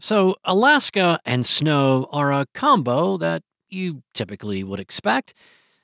So, Alaska and snow are a combo that you typically would expect,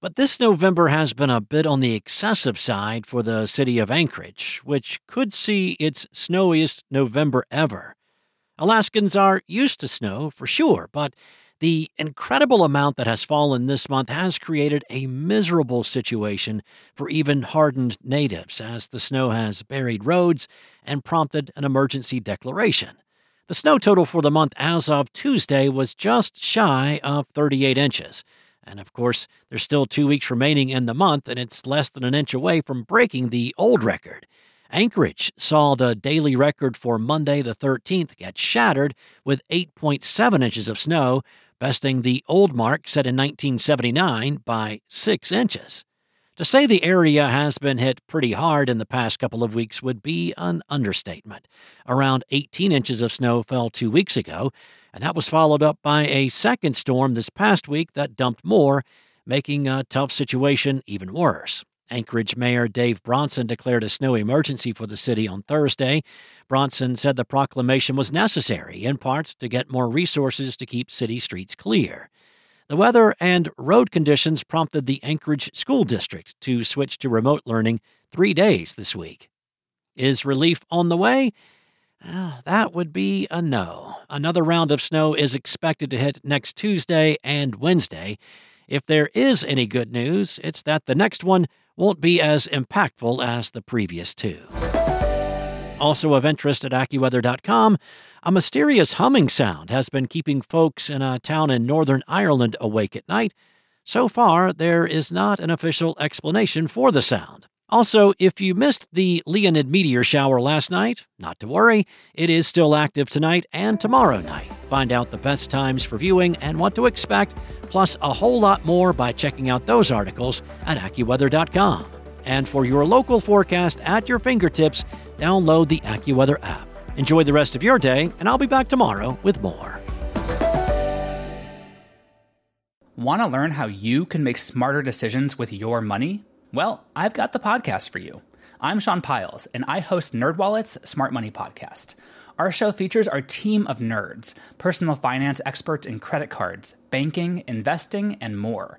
but this November has been a bit on the excessive side for the city of Anchorage, which could see its snowiest November ever. Alaskans are used to snow for sure, but the incredible amount that has fallen this month has created a miserable situation for even hardened natives as the snow has buried roads and prompted an emergency declaration. The snow total for the month as of Tuesday was just shy of 38 inches. And of course, there's still two weeks remaining in the month, and it's less than an inch away from breaking the old record. Anchorage saw the daily record for Monday the 13th get shattered with 8.7 inches of snow, besting the old mark set in 1979 by 6 inches. To say the area has been hit pretty hard in the past couple of weeks would be an understatement. Around 18 inches of snow fell two weeks ago, and that was followed up by a second storm this past week that dumped more, making a tough situation even worse. Anchorage Mayor Dave Bronson declared a snow emergency for the city on Thursday. Bronson said the proclamation was necessary, in part, to get more resources to keep city streets clear. The weather and road conditions prompted the Anchorage School District to switch to remote learning three days this week. Is relief on the way? That would be a no. Another round of snow is expected to hit next Tuesday and Wednesday. If there is any good news, it's that the next one won't be as impactful as the previous two. Also of interest at AccuWeather.com, a mysterious humming sound has been keeping folks in a town in Northern Ireland awake at night. So far, there is not an official explanation for the sound. Also, if you missed the Leonid meteor shower last night, not to worry, it is still active tonight and tomorrow night. Find out the best times for viewing and what to expect, plus a whole lot more by checking out those articles at AccuWeather.com. And for your local forecast at your fingertips, download the AccuWeather app. Enjoy the rest of your day, and I'll be back tomorrow with more. Want to learn how you can make smarter decisions with your money? Well, I've got the podcast for you. I'm Sean Pyles, and I host NerdWallet's Smart Money Podcast. Our show features our team of nerds, personal finance experts in credit cards, banking, investing, and more.